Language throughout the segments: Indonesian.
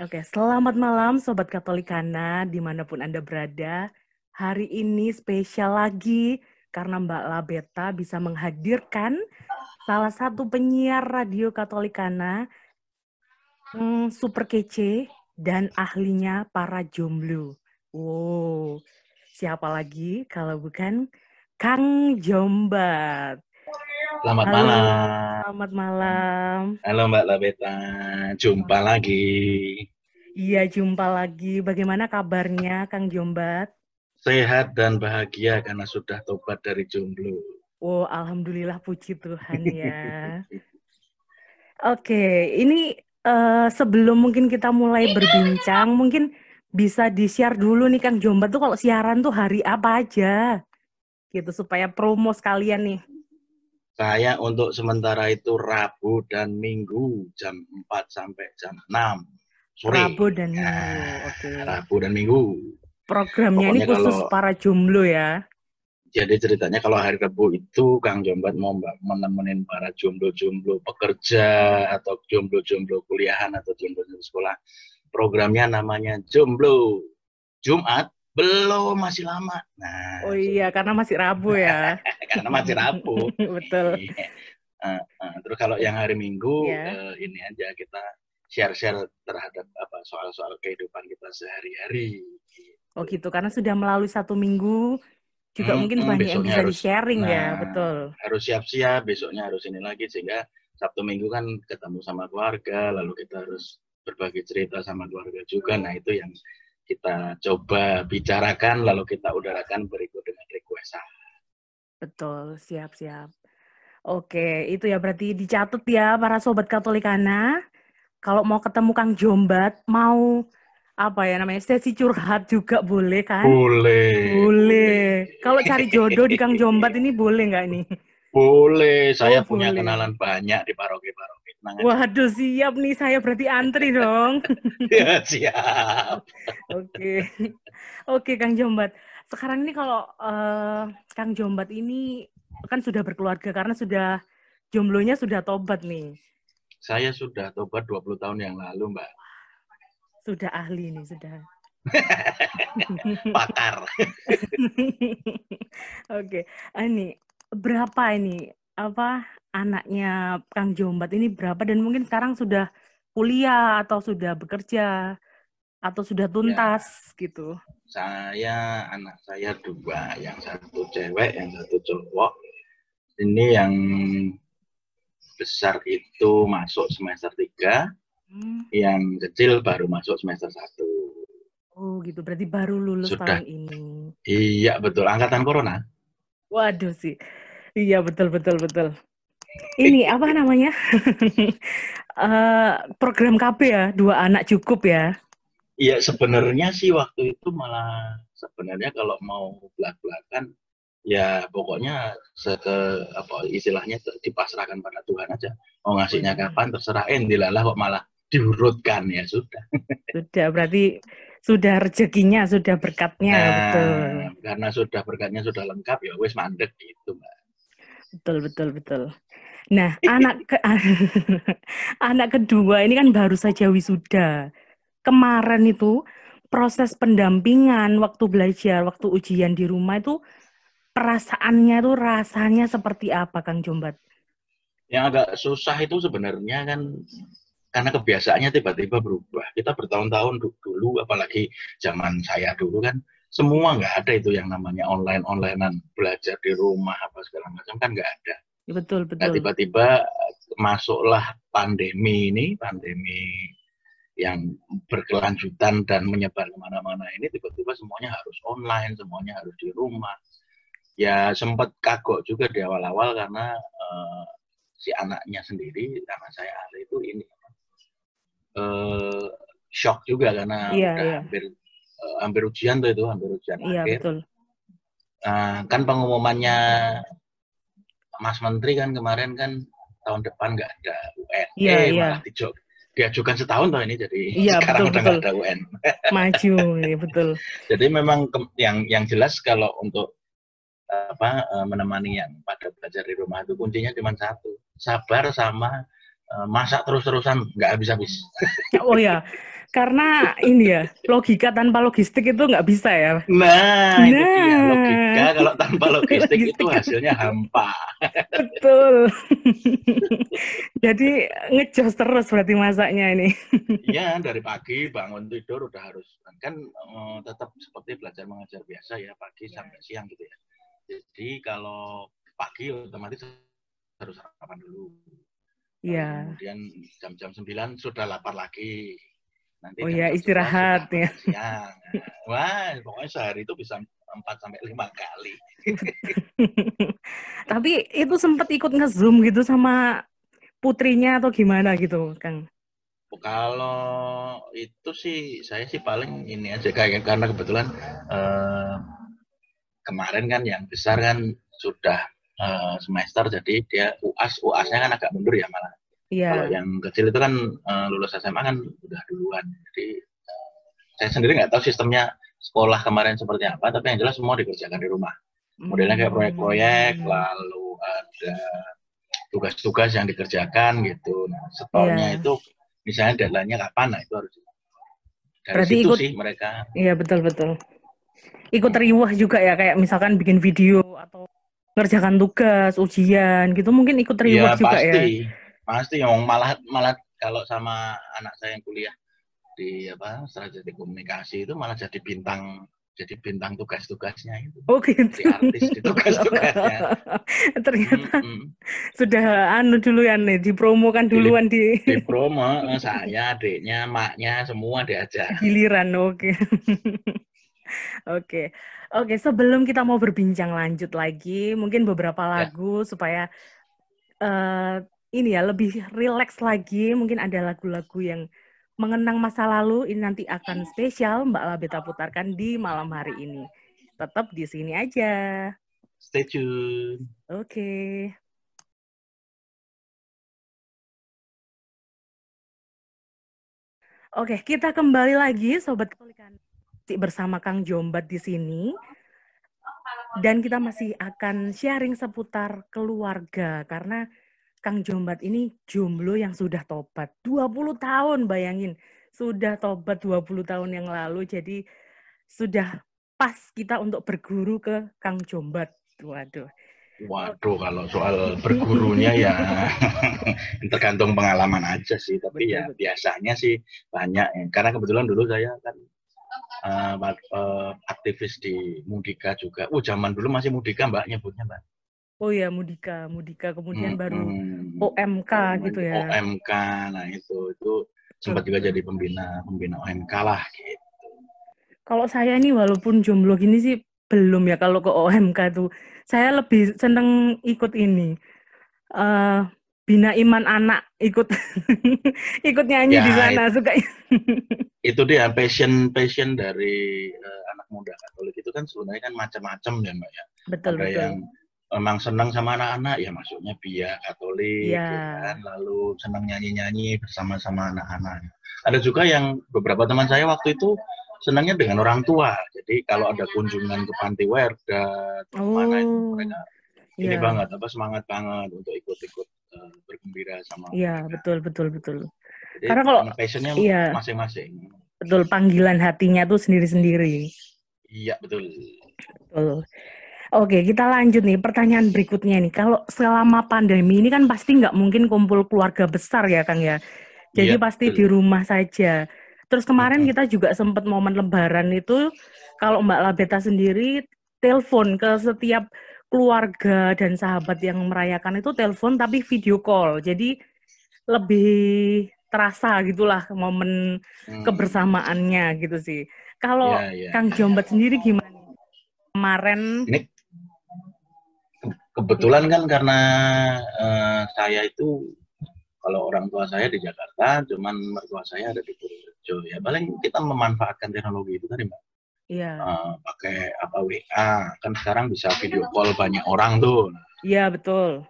Oke, selamat malam Sobat Katolikana di mana pun Anda berada. Hari ini spesial lagi karena Mbak Labeta bisa menghadirkan salah satu penyiar radio Katolikana hmm, super kece dan ahlinya para jomblo. Wow, siapa lagi kalau bukan Kang Jombat. Selamat Halo, malam. selamat malam. Halo Mbak Labeta, jumpa lagi. Iya, jumpa lagi. Bagaimana kabarnya, Kang Jombat? Sehat dan bahagia karena sudah tobat dari jomblo. Oh, alhamdulillah puji Tuhan ya. Oke, ini eh, sebelum mungkin kita mulai berbincang, mungkin bisa di-share dulu nih Kang Jombat tuh kalau siaran tuh hari apa aja? Gitu supaya promo sekalian nih. Saya untuk sementara itu Rabu dan Minggu jam 4 sampai jam 6 sore. Rabu dan Ya, Minggu. Oke. Rabu dan Minggu. Programnya ini Pokoknya khusus kalau- para jomblo ya. Jadi ceritanya kalau hari Rabu itu Kang Jombat mau mbak menemenin para jomblo-jomblo pekerja atau jomblo-jomblo kuliahan atau jomblo-jomblo sekolah. Programnya namanya Jomblo. Jumat belum masih lama. Nah, Oh iya, karena masih Rabu ya. karena masih Rabu. Betul. Iya. Eh, eh, terus kalau yang hari Minggu Iya. eh, ini aja kita share-share terhadap apa soal-soal kehidupan kita sehari-hari. Oh gitu, karena sudah melalui satu minggu, juga Hmm, mungkin hmm, banyak yang bisa harus- di-sharing ya, nah, betul. Harus siap-siap, besoknya harus ini lagi sehingga Sabtu Minggu kan ketemu sama keluarga, lalu kita harus berbagi cerita sama keluarga juga. Nah itu yang kita coba bicarakan, lalu kita udarakan berikut dengan requestan. Betul, siap-siap. Oke, itu ya berarti dicatat ya para sobat Katolikana. Kalau mau ketemu Kang Jombat, mau apa ya namanya sesi curhat juga boleh kan? Boleh. Boleh. Kalau cari jodoh di Kang Jombat ini boleh nggak nih? Boleh, saya Oh, punya boleh. kenalan banyak di paroki-paroki. Waduh, siap nih saya berarti antri dong. Ya, siap. Oke, oke Kang Jombat. Sekarang ini kalau eh, Kang Jombat ini kan sudah berkeluarga karena sudah jomblonya sudah tobat nih, Saya sudah tobat 20 tahun yang lalu, Mbak. sudah ahli nih sudah. Pakar. Oke, ini berapa ini apa anaknya Kang Jombat ini berapa dan mungkin sekarang sudah kuliah atau sudah bekerja atau sudah tuntas gitu. Saya, anak saya dua. Yang satu cewek, yang satu cowok. Ini yang besar itu masuk semester 3, Hmm, yang kecil baru masuk semester 1. Oh gitu, berarti baru lulus Sudah. tahun ini. Iya, betul. Angkatan Corona. Waduh sih. Iya betul betul betul. Ini apa namanya? Eh, program KB ya, dua anak cukup ya. Iya, sebenarnya sih waktu itu malah sebenarnya kalau mau belak-belakan ya pokoknya seke, apa istilahnya dipasrahkan pada Tuhan aja. Mau ngasihnya kapan terserah eh dilalah kok malah diurutkan ya sudah. Sudah berarti sudah rezekinya, sudah berkatnya ya, betul. Nah, karena sudah berkatnya sudah lengkap ya wis mandek gitu, Mbak. Betul betul betul. Nah, anak ke anak kedua ini kan baru saja wisuda. Kemarin itu proses pendampingan waktu belajar, waktu ujian di rumah itu perasaannya tuh rasanya seperti apa, Kang Jombat? Yang agak susah itu sebenarnya kan karena kebiasaannya tiba-tiba berubah. Kita bertahun-tahun du- dulu, apalagi zaman saya dulu kan, semua nggak ada itu yang namanya online-onlinean belajar di rumah apa segala macam kan nggak ada. Ya, betul Nah betul. tiba-tiba eh, masuklah pandemi ini, pandemi yang berkelanjutan dan menyebar ke mana-mana ini, tiba-tiba semuanya harus online, semuanya harus di rumah. Ya sempat kagok juga di awal-awal karena eh, si anaknya sendiri, anak saya Ali itu ini eh shock juga karena Iya, udah iya. hampir eh, hampir ujian tuh itu, hampir ujian Iya akhir. betul. Nah, kan pengumumannya Mas Menteri kan kemarin kan tahun depan nggak ada UN. Iya, eh, iya. malah diajukan setahun toh ini jadi Iya, sekarang betul, udah nggak betul. ada UN. Maju, ya betul. Jadi memang yang yang jelas kalau untuk apa eh, menemani yang pada belajar di rumah itu kuncinya cuma satu, sabar sama uh, masak terus-terusan nggak habis-habis. Oh ya, karena ini ya logika tanpa logistik itu nggak bisa ya. Nah, nah. itu dia logika kalau tanpa logistik, logistik itu hasilnya hampa. Betul. Jadi ngejos terus berarti masaknya ini. Iya dari pagi bangun tidur udah harus kan uh, tetap seperti belajar mengajar biasa ya pagi ya. sampai siang gitu ya. Jadi kalau pagi otomatis harus sarapan dulu. Iya. Kemudian jam-jam 9 sudah lapar lagi Nanti oh iya istirahat ya. Siang. Wah, pokoknya sehari itu bisa 4 sampai 5 kali. Tapi itu sempat ikut nge-zoom gitu sama putrinya atau gimana gitu, Kang? Kalau itu sih saya sih paling ini aja kayak karena kebetulan eh, kemarin kan yang besar kan sudah eh, semester jadi dia UAS UASnya kan agak mundur ya malah Iya. Kalau yang kecil itu kan uh, lulus SMA kan udah duluan. Jadi uh, saya sendiri nggak tahu sistemnya sekolah kemarin seperti apa, tapi yang jelas semua dikerjakan di rumah. Modelnya kayak proyek-proyek, hmm. lalu ada tugas-tugas yang dikerjakan gitu. Nah, setelahnya yeah. itu misalnya deadline-nya kapan, nah itu harus dari Berarti situ ikut, sih mereka. Iya betul betul. Ikut riwah juga ya kayak misalkan bikin video atau ngerjakan tugas, ujian gitu mungkin ikut riwah ya, juga pasti. ya pasti yang malah malah kalau sama anak saya yang kuliah di apa strategi komunikasi itu malah jadi bintang jadi bintang tugas-tugasnya itu. Oh gitu. Di artis di tugas-tugasnya. Ternyata mm -hmm. sudah anu dulu ya nih dipromokan duluan di. Di promo eh, saya, adiknya, maknya semua diajak. Giliran oke. Okay. Oke, oke. Sebelum kita mau berbincang lanjut lagi, mungkin beberapa ya. lagu ya. supaya uh, ini ya lebih rileks lagi. Mungkin ada lagu-lagu yang mengenang masa lalu. Ini nanti akan spesial Mbak Labeta putarkan di malam hari ini. Tetap di sini aja. Stay tune. Oke. Okay. Oke, kita kembali lagi Sobat Kolikan bersama Kang Jombat di sini. Dan kita masih akan sharing seputar keluarga karena Kang Jombat ini jomblo yang sudah tobat. 20 tahun bayangin. Sudah tobat 20 tahun yang lalu. Jadi sudah pas kita untuk berguru ke Kang Jombat. Waduh. Waduh, kalau soal bergurunya ya tergantung pengalaman aja sih. Tapi ya biasanya sih banyak. Ya. Karena kebetulan dulu saya kan uh, uh, aktivis di Mudika juga. Oh, zaman dulu masih Mudika mbak nyebutnya mbak. Oh ya Mudika, Mudika kemudian hmm, baru OMK gitu ya. OMK, nah itu itu sempat juga jadi pembina pembina OMK lah gitu. Kalau saya ini walaupun jomblo gini sih belum ya kalau ke OMK tuh. Saya lebih seneng ikut ini. Uh, bina iman anak ikut ikut nyanyi ya, di sana itu, suka itu dia passion passion dari uh, anak muda Katolik itu kan sebenarnya kan macam-macam ya mbak ya betul ada betul yang memang senang sama anak-anak ya masuknya biak Katolik ya. ya kan lalu senang nyanyi-nyanyi bersama-sama anak-anak ada juga yang beberapa teman saya waktu itu senangnya dengan orang tua jadi kalau ada kunjungan ke panti werda oh. mana itu mereka ya. ini banget apa semangat banget untuk ikut-ikut uh, bergembira sama Iya betul betul betul jadi, karena kalau passionnya iya. masing-masing betul panggilan hatinya tuh sendiri-sendiri iya betul betul Oke, kita lanjut nih. Pertanyaan berikutnya nih. Kalau selama pandemi ini kan pasti nggak mungkin kumpul keluarga besar ya, Kang ya. Jadi ya, pasti betul. di rumah saja. Terus kemarin kita juga sempat momen Lebaran itu, kalau Mbak Labeta sendiri telepon ke setiap keluarga dan sahabat yang merayakan itu telepon tapi video call. Jadi lebih terasa gitulah momen hmm. kebersamaannya gitu sih. Kalau ya, ya. Kang Jombat sendiri gimana? Kemarin ini kebetulan kan karena uh, saya itu kalau orang tua saya di Jakarta, cuman mertua saya ada di Purworejo. Ya paling kita memanfaatkan teknologi itu tadi mbak. Iya. Uh, pakai apa WA kan sekarang bisa video call banyak orang tuh. Iya betul.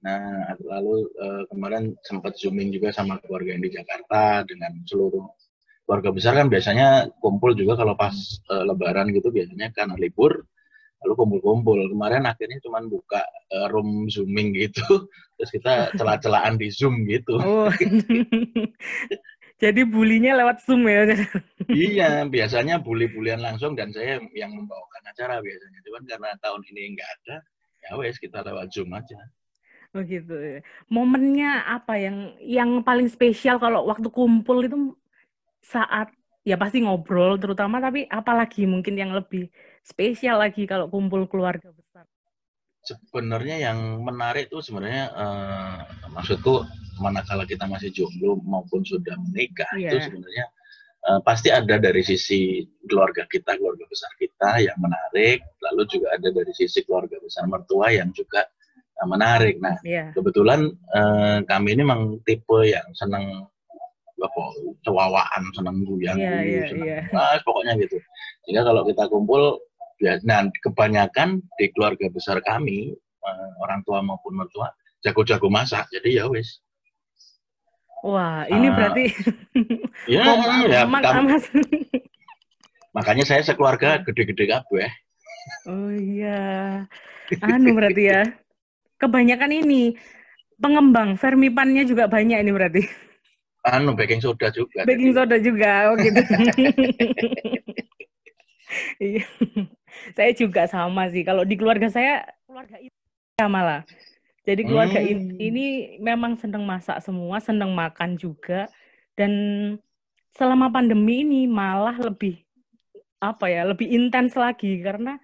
Nah lalu uh, kemarin sempat zooming juga sama keluarga yang di Jakarta dengan seluruh keluarga besar kan biasanya kumpul juga kalau pas uh, Lebaran gitu biasanya karena libur lalu kumpul-kumpul kemarin akhirnya cuma buka uh, room zooming gitu terus kita celah-celahan di zoom gitu oh. jadi bulinya lewat zoom ya iya biasanya bully-bulian langsung dan saya yang membawakan acara biasanya cuman karena tahun ini nggak ada ya wes kita lewat zoom aja Oh gitu. Ya. Momennya apa yang yang paling spesial kalau waktu kumpul itu saat ya pasti ngobrol terutama tapi apalagi mungkin yang lebih spesial lagi kalau kumpul keluarga besar. Sebenarnya yang menarik itu sebenarnya uh, maksudku manakala kita masih jomblo maupun sudah menikah yeah. itu sebenarnya uh, pasti ada dari sisi keluarga kita, keluarga besar kita yang menarik, lalu juga ada dari sisi keluarga besar mertua yang juga uh, menarik. Nah, yeah. kebetulan uh, kami ini memang tipe yang senang apa cewawaan senang guyang yeah, yeah, senang yeah. Nah, pokoknya gitu. Sehingga kalau kita kumpul nah kebanyakan di keluarga besar kami uh, orang tua maupun mertua jago-jago masak. Jadi ya wis. Wah ini uh, berarti ya, ya mas. Makanya saya sekeluarga gede-gede kabeh. Oh iya. Anu berarti ya. Kebanyakan ini pengembang vermipannya juga banyak ini berarti. Anu baking soda juga baking soda juga oh gitu. Iya saya juga sama sih. Kalau di keluarga saya, keluarga itu malah. Jadi keluarga hmm. ini memang senang masak semua, senang makan juga. Dan selama pandemi ini malah lebih apa ya, lebih intens lagi karena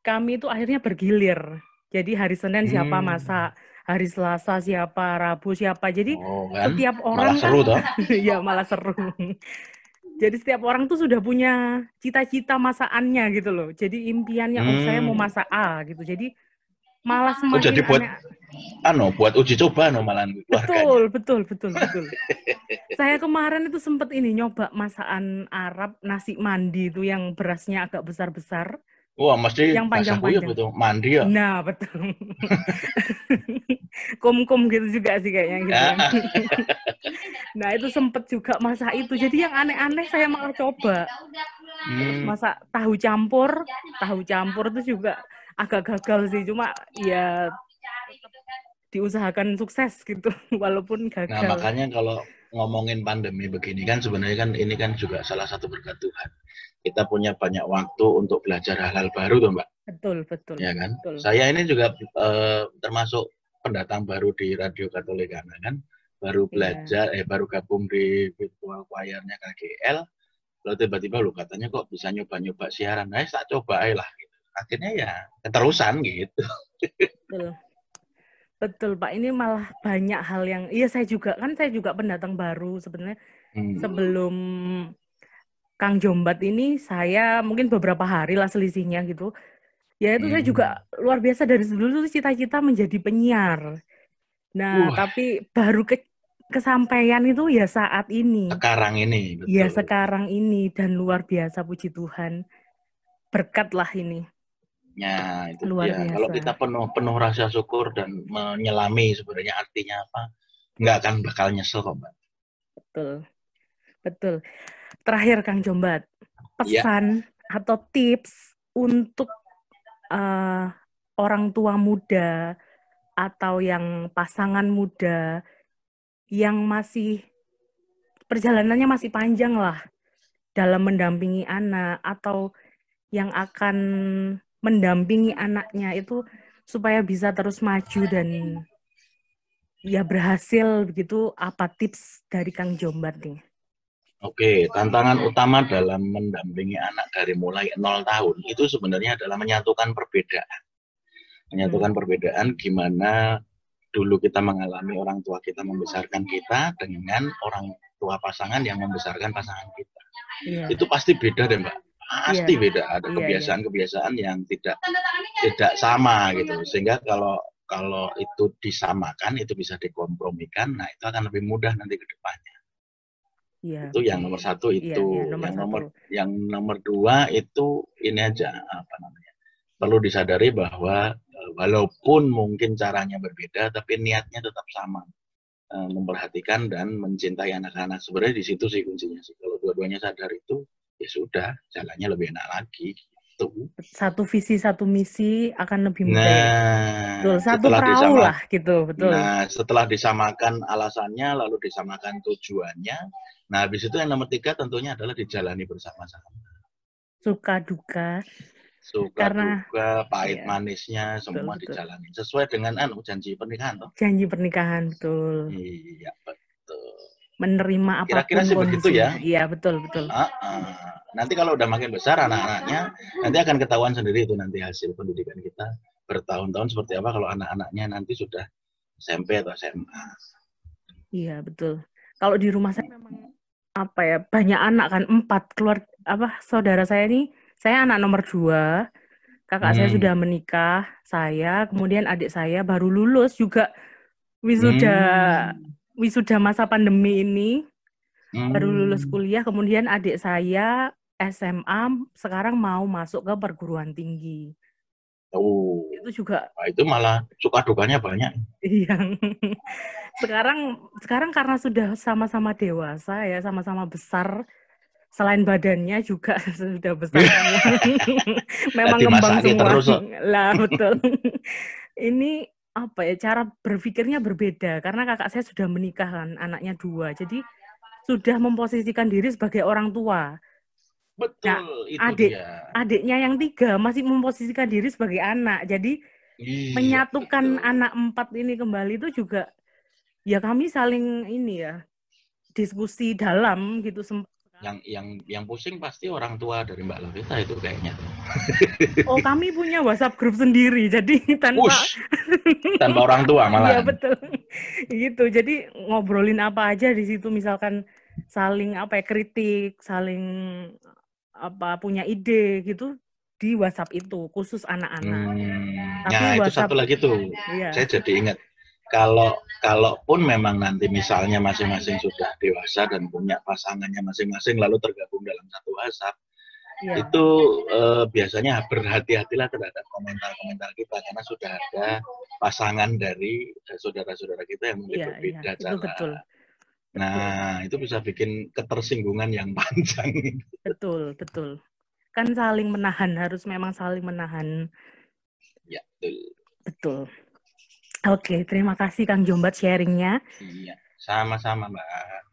kami itu akhirnya bergilir. Jadi hari Senin siapa hmm. masak, hari Selasa siapa, Rabu siapa. Jadi oh, kan? setiap orang malah seru kan, ya malah seru. Jadi setiap orang tuh sudah punya cita-cita masakannya gitu loh. Jadi impiannya hmm. oh saya mau hmm. masak A gitu. Jadi malah semakin oh, jadi buat aneh. ano buat uji coba no malah betul betul betul betul saya kemarin itu sempat ini nyoba masakan Arab nasi mandi itu yang berasnya agak besar besar Wah, mesti yang panjang-panjang. betul. Mandi ya? Nah, betul. Kum-kum gitu juga sih kayaknya gitu. Ya. nah, itu sempet juga masak itu. Jadi yang aneh-aneh saya malah coba. Hmm. masak tahu campur. Tahu campur itu juga agak gagal sih. Cuma ya diusahakan sukses gitu, walaupun gagal. Nah, makanya kalau ngomongin pandemi begini kan sebenarnya kan ini kan juga salah satu berkat Tuhan kita punya banyak waktu untuk belajar hal-hal baru tuh Mbak. Betul, betul. Ya kan? Betul. Saya ini juga uh, termasuk pendatang baru di Radio Katolikana kan, baru iya. belajar yeah. eh baru gabung di virtual choirnya KGL. Lalu tiba-tiba lu katanya kok bisa nyoba-nyoba siaran. Nah, tak coba aja lah gitu. Akhirnya ya keterusan gitu. Betul. Betul Pak, ini malah banyak hal yang, iya saya juga, kan saya juga pendatang baru sebenarnya. Hmm. Sebelum Kang Jombat ini saya mungkin beberapa hari lah selisihnya gitu. Ya itu hmm. saya juga hmm. luar biasa dari dulu tuh cita-cita menjadi penyiar. Nah, uh. tapi baru ke kesampaian itu ya saat ini. Sekarang ini. Betul. Ya sekarang ini dan luar biasa puji Tuhan. Berkat lah ini. Ya, itu luar. Biasa. Kalau kita penuh penuh rasa syukur dan menyelami sebenarnya artinya apa, nggak akan bakal nyesel kok, Mbak. Betul. Betul. Terakhir Kang Jombat, iya. pesan ya. atau tips untuk uh, orang tua muda atau yang pasangan muda yang masih perjalanannya masih panjang lah dalam mendampingi anak atau yang akan mendampingi anaknya itu supaya bisa terus maju dan ya berhasil begitu apa tips dari Kang Jombat nih? Oke, tantangan utama dalam mendampingi anak dari mulai 0 tahun itu sebenarnya adalah menyatukan perbedaan. Menyatukan perbedaan gimana dulu kita mengalami orang tua kita membesarkan kita dengan orang tua pasangan yang membesarkan pasangan kita. Yeah. Itu pasti beda deh, Mbak. Pasti yeah. beda. Ada iya, iya. kebiasaan-kebiasaan yang tidak tidak sama gitu. Sehingga kalau kalau itu disamakan, itu bisa dikompromikan, nah itu akan lebih mudah nanti ke depannya. Ya. Itu yang nomor satu iya, itu. Ya, ya, nomor yang satu. nomor yang nomor dua itu ini aja apa namanya. Perlu disadari bahwa eh, walaupun mungkin caranya berbeda, tapi niatnya tetap sama. Eh, memperhatikan dan mencintai anak-anak. Sebenarnya di situ sih kuncinya sih. Kalau dua-duanya sadar itu, ya sudah, jalannya lebih enak lagi. Satu. Satu visi satu misi akan lebih mudah. Nah, Betul, satu perahu disama- lah gitu, betul. Nah, setelah disamakan alasannya, lalu disamakan tujuannya. Nah, habis itu yang nomor tiga tentunya adalah dijalani bersama-sama. Suka duka. Suka Karena- duka, pahit iya. manisnya semua betul. dijalani sesuai dengan anu janji pernikahan toh. Janji pernikahan, betul. Iya, betul. Menerima apa pun Kira-kira sih begitu ya. Iya, betul, betul. Ah, ah. Nanti kalau udah makin besar anak-anaknya, nanti akan ketahuan sendiri itu nanti hasil pendidikan kita bertahun-tahun seperti apa kalau anak-anaknya nanti sudah SMP atau SMA. Iya, betul. Kalau di rumah saya memang apa ya, banyak anak kan, empat keluar apa saudara saya ini, saya anak nomor dua, kakak saya Hmm. sudah menikah, saya, kemudian adik saya baru lulus juga wisuda Hmm. Wisuda masa pandemi ini, Hmm. baru lulus kuliah, kemudian adik saya SMA sekarang mau masuk ke perguruan tinggi. Oh, Itu juga nah, itu malah suka dukanya banyak. Iya. Sekarang sekarang karena sudah sama-sama dewasa ya, sama-sama besar. Selain badannya juga sudah besar. Memang masaknya semua. terus. Lah, betul. Ini apa ya cara berpikirnya berbeda karena kakak saya sudah menikah kan, anaknya dua. Jadi sudah memposisikan diri sebagai orang tua. Betul, itu adik- dia. Adiknya yang tiga masih memposisikan diri sebagai anak. Jadi Iya, menyatukan betul. anak empat ini kembali itu juga ya kami saling ini ya diskusi dalam gitu sem- yang yang yang pusing pasti orang tua dari Mbak Lavita itu kayaknya. oh kami punya WhatsApp grup sendiri jadi tanpa Push tanpa orang tua Iya malah. betul gitu jadi ngobrolin apa aja di situ misalkan saling apa ya kritik saling apa punya ide gitu di WhatsApp itu khusus anak-anak Hmm, Tapi nah itu WhatsApp- satu lagi tuh. iya Saya jadi ingat kalau kalaupun memang nanti misalnya masing-masing sudah dewasa dan punya pasangannya masing-masing lalu tergabung dalam satu WhatsApp iya itu eh, biasanya berhati-hatilah terhadap komentar-komentar kita karena sudah ada pasangan dari eh, saudara-saudara kita yang mungkin iya berbeda itu cara. betul Nah, itu bisa bikin ketersinggungan yang panjang. betul betul kan saling menahan harus memang saling menahan ya, betul. Betul. Oke, terima kasih Kang Jombat sharingnya. Iya, sama-sama, Mbak.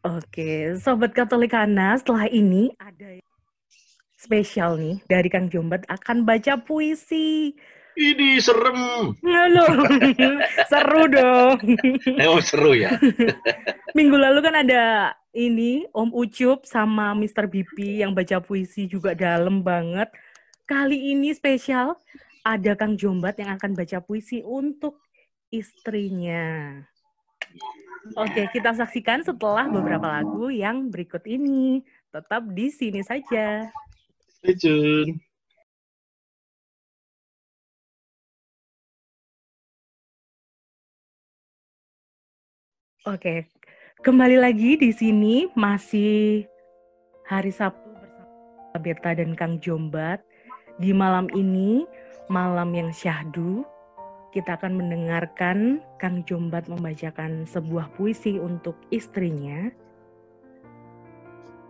Oke, Sobat Katolikana, setelah ini ada yang spesial nih dari Kang Jombat akan baca puisi. Ini serem. Halo, seru dong. Oh, seru ya. Minggu lalu kan ada ini Om Ucup sama Mr. BP yang baca puisi juga dalam banget. Kali ini spesial ada Kang Jombat yang akan baca puisi untuk istrinya. Oke, kita saksikan setelah beberapa lagu yang berikut ini. Tetap di sini saja. Stay tune. Oke, kembali lagi di sini masih hari Sabtu bersama Beta dan Kang Jombat. Di malam ini, malam yang syahdu, kita akan mendengarkan Kang Jombat membacakan sebuah puisi untuk istrinya.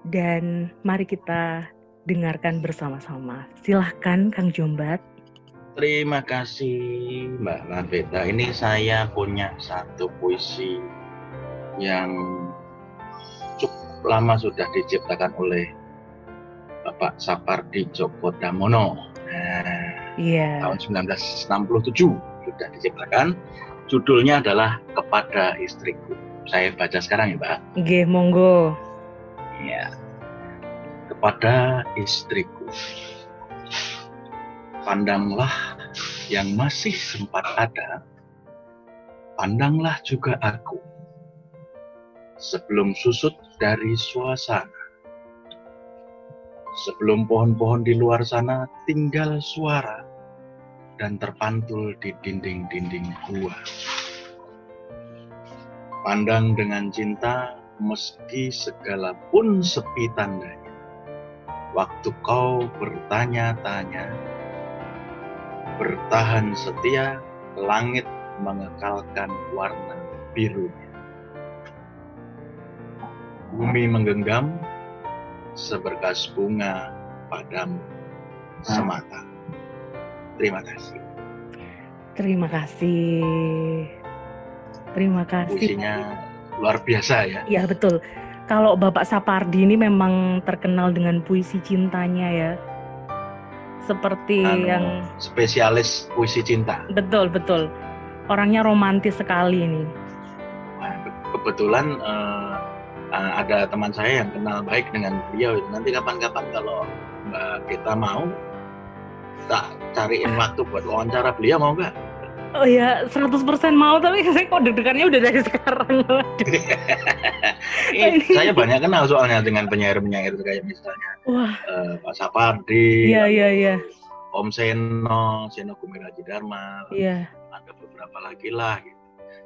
Dan mari kita dengarkan bersama-sama. Silahkan Kang Jombat. Terima kasih Mbak Laveta. Ini saya punya satu puisi yang cukup lama sudah diciptakan oleh Bapak Sapardi Djoko Damono. Nah, Iya. tahun 1967 sudah diciptakan. Judulnya adalah Kepada Istriku. Saya baca sekarang ya Mbak. Oke, monggo. Ya. Kepada istriku. Pandanglah yang masih sempat ada. Pandanglah juga aku. Sebelum susut dari suasana. Sebelum pohon-pohon di luar sana tinggal suara dan terpantul di dinding-dinding gua. Pandang dengan cinta meski segala pun sepi tandanya. Waktu kau bertanya-tanya, bertahan setia, langit mengekalkan warna birunya. Bumi menggenggam seberkas bunga padamu, semata. Terima kasih. Terima kasih. Terima kasih. Puisinya luar biasa ya. Iya betul. Kalau Bapak Sapardi ini memang terkenal dengan puisi cintanya ya. Seperti Anu, yang spesialis puisi cinta. betul betul. Orangnya romantis sekali ini. Nah, ke- kebetulan eh, eh, ada teman saya yang kenal baik dengan beliau. Nanti kapan-kapan kalau Mbak kita mau, tak cariin waktu buat wawancara beliau mau nggak? Oh ya, 100% mau tapi saya kok deg-degannya udah dari sekarang. Eh, saya banyak kenal soalnya dengan penyair-penyair kayak misalnya Wah, eh, Pak Sapardi, iya iya iya. Om Seno, Seno Gumiraji Dharma, Iya. ada beberapa lagi lah gitu.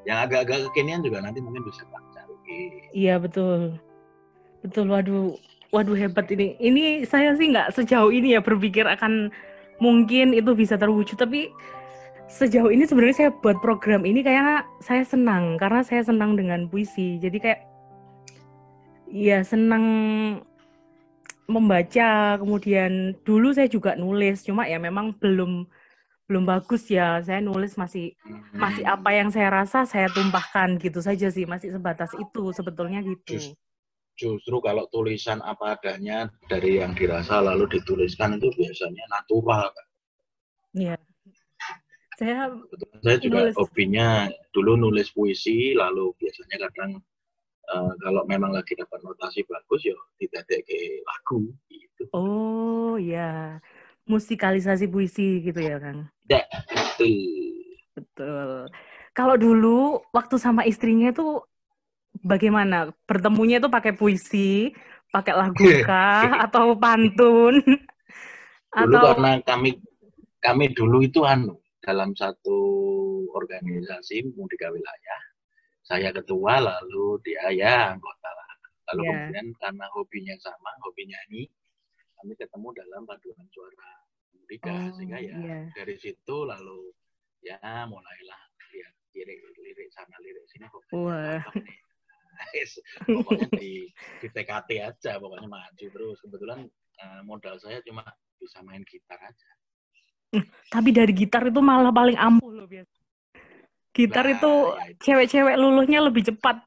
Yang agak-agak kekinian juga nanti mungkin bisa tak cari. Iya betul. Betul, waduh. Waduh hebat ini. Ini saya sih nggak sejauh ini ya berpikir akan mungkin itu bisa terwujud. Tapi sejauh ini sebenarnya saya buat program ini kayak saya senang. Karena saya senang dengan puisi. Jadi kayak ya senang membaca. Kemudian dulu saya juga nulis. Cuma ya memang belum belum bagus ya. Saya nulis masih masih apa yang saya rasa saya tumpahkan gitu saja sih masih sebatas itu sebetulnya gitu Justru kalau tulisan apa adanya dari yang dirasa lalu dituliskan itu biasanya natural. Kak. Iya saya Saya juga Nulis. hobinya dulu nulis puisi, lalu biasanya kadang eh, kalau memang lagi dapat notasi bagus ya tidak ke lagu gitu. oh ya musikalisasi puisi gitu ya Kang Itu betul kalau dulu waktu sama istrinya itu bagaimana bertemunya itu pakai puisi pakai lagu kah atau pantun dulu atau karena kami kami dulu itu anu dalam satu organisasi mudika wilayah saya ketua lalu dia ya anggota lah lalu Ya. kemudian karena hobinya sama hobi nyanyi kami ketemu dalam paduan suara mudika Oh, sehingga ya iya. dari situ lalu ya mulailah lihat lirik lirik sana lirik sini kok nih. Pokoknya di di TKT aja pokoknya maju terus kebetulan eh, modal saya cuma bisa main gitar aja tapi dari gitar itu malah paling ampuh loh biasa gitar Nah, itu ya cewek-cewek luluhnya lebih cepat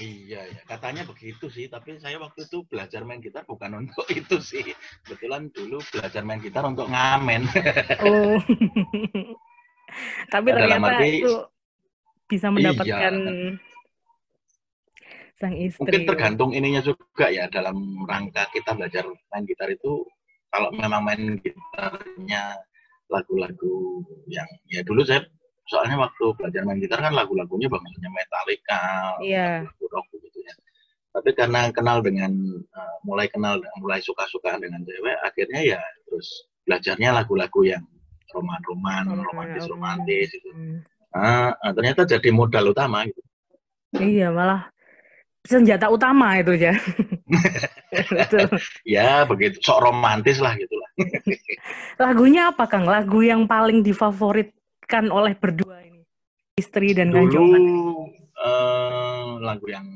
Iya ya, katanya begitu sih. Tapi saya waktu itu belajar main gitar bukan untuk itu sih. Kebetulan dulu belajar main gitar untuk ngamen. Oh. Tapi Ya, ternyata arti- itu bisa mendapatkan Iya. Sang istri. Mungkin tergantung ininya juga ya dalam rangka kita belajar main gitar itu. Kalau memang main gitarnya lagu-lagu yang ya dulu saya soalnya waktu belajar main gitar kan lagu-lagunya bangsa Metallica, lagu rock gitu ya. Tapi karena kenal dengan uh, mulai kenal mulai suka-sukaan dengan cewek, akhirnya ya terus belajarnya lagu-lagu yang roman-roman, Roman, romantis-romantis gitu. Hmm. Ah, ah, ternyata jadi modal utama gitu. Iya, malah senjata utama itu ya. Ya begitu, sok romantis lah gitu lah. Lagunya apa, Kang? Lagu yang paling difavoritkan oleh berdua ini? Istri dan Kang Dulu eh, lagu yang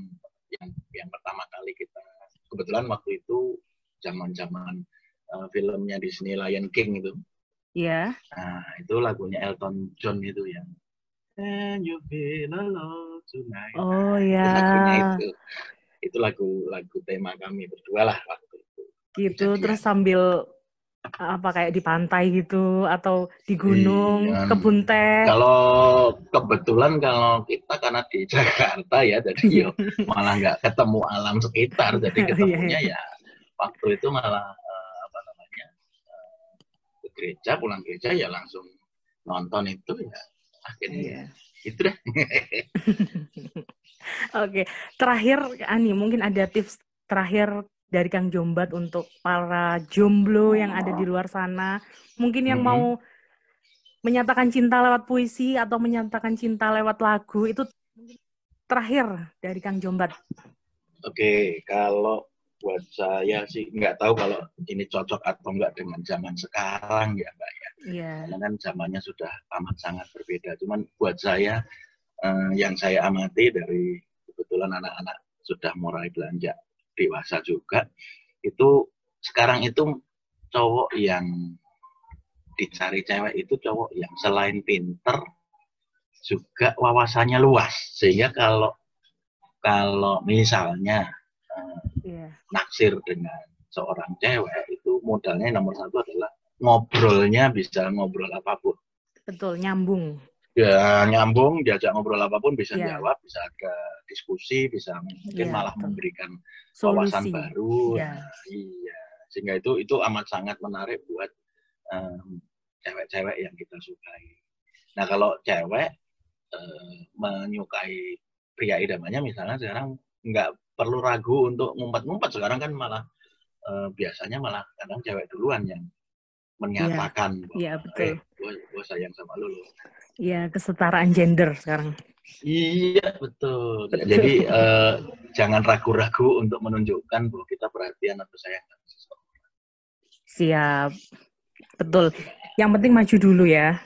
yang yang pertama kali kita kebetulan waktu itu zaman-zaman eh, filmnya Disney Lion King itu. Iya. Nah, itu lagunya Elton John itu yang Can you feel alone tonight? Oh Nah, itu ya. lagunya itu. Itu lagu-lagu tema kami berdua lah waktu itu. Gitu, Kejadian. terus sambil apa kayak di pantai gitu atau di gunung, Iya. kebun teh. Kalau kebetulan kalau kita karena di Jakarta ya, jadi yo malah nggak ketemu alam sekitar, jadi Iya, ketemunya ya waktu itu malah eh, apa namanya eh, ke gereja, pulang gereja ya langsung nonton itu ya akhirnya ya itu deh. Oke, terakhir Ani mungkin ada tips terakhir dari Kang Jombat untuk para jomblo yang ada di luar sana, mungkin yang Mhm. mau menyatakan cinta lewat puisi atau menyatakan cinta lewat lagu itu terakhir dari Kang Jombat. Oke, kalau buat saya sih nggak tahu kalau ini cocok atau enggak dengan zaman sekarang ya Mbak ya. Iya. Karena kan zamannya sudah amat sangat berbeda. Cuman buat saya eh, yang saya amati dari kebetulan anak-anak sudah mulai belanja dewasa juga, itu sekarang itu cowok yang dicari cewek itu cowok yang selain pinter juga wawasannya luas sehingga kalau kalau misalnya uh, yeah. naksir dengan seorang cewek itu modalnya nomor satu adalah ngobrolnya bisa ngobrol apa pun betul nyambung ya nyambung diajak ngobrol apa pun bisa yeah. jawab bisa ada diskusi bisa mungkin yeah, malah betul. memberikan wawasan baru yeah. nah, iya sehingga itu itu amat sangat menarik buat um, cewek-cewek yang kita sukai. Nah kalau cewek uh, menyukai pria idamannya misalnya sekarang nggak perlu ragu untuk ngumpet-ngumpet sekarang kan malah uh, biasanya malah kadang cewek duluan yang menyatakan ya, bahwa ya, betul. Eh, gue sayang sama lu loh. Iya kesetaraan gender sekarang. Iya betul. betul. Jadi uh, jangan ragu-ragu untuk menunjukkan bahwa kita perhatian atau sayang sama seseorang. Siap. Betul. Yang penting maju dulu ya.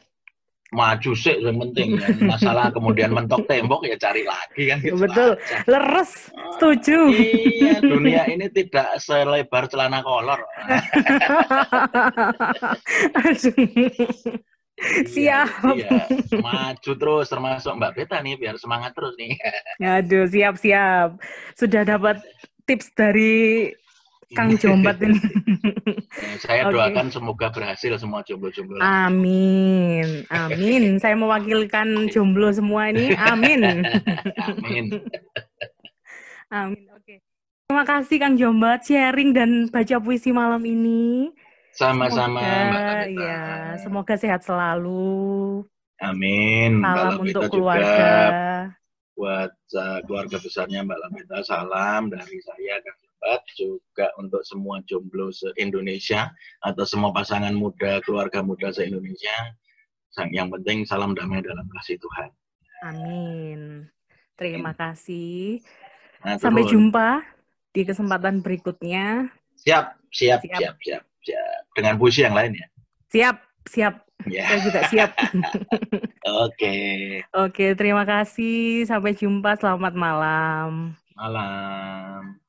Maju sih yang penting. Ya. Masalah kemudian mentok tembok ya cari lagi kan. Gitu Betul. Aja. Leres. Setuju. Iya, dunia ini tidak selebar celana kolor. Siap. Iya, iya, maju terus termasuk Mbak Beta nih biar semangat terus nih. Aduh, siap-siap. Sudah dapat tips dari Kang Jombat ini. Saya okay. doakan semoga berhasil semua jomblo-jomblo. Amin. Amin. Saya mewakilkan jomblo semua ini. Amin. Amin. Amin. Oke. Okay. Terima kasih Kang Jombat sharing dan baca puisi malam ini. Sama-sama Ya, semoga sehat selalu. Amin. Salam Mbak untuk keluarga. Juga buat uh, keluarga besarnya Mbak Lamita salam dari saya Kang sahabat, juga untuk semua jomblo se-Indonesia atau semua pasangan muda, keluarga muda se-Indonesia. Yang penting salam damai dalam kasih Tuhan. Amin. Terima Amin. kasih. Nah, Sampai jumpa di kesempatan berikutnya. Siap, siap, siap, siap, siap, siap. Dengan puisi yang lain ya. Siap, siap. Ya. Saya juga siap. Oke. Oke, terima kasih. Sampai jumpa. Selamat malam. Malam.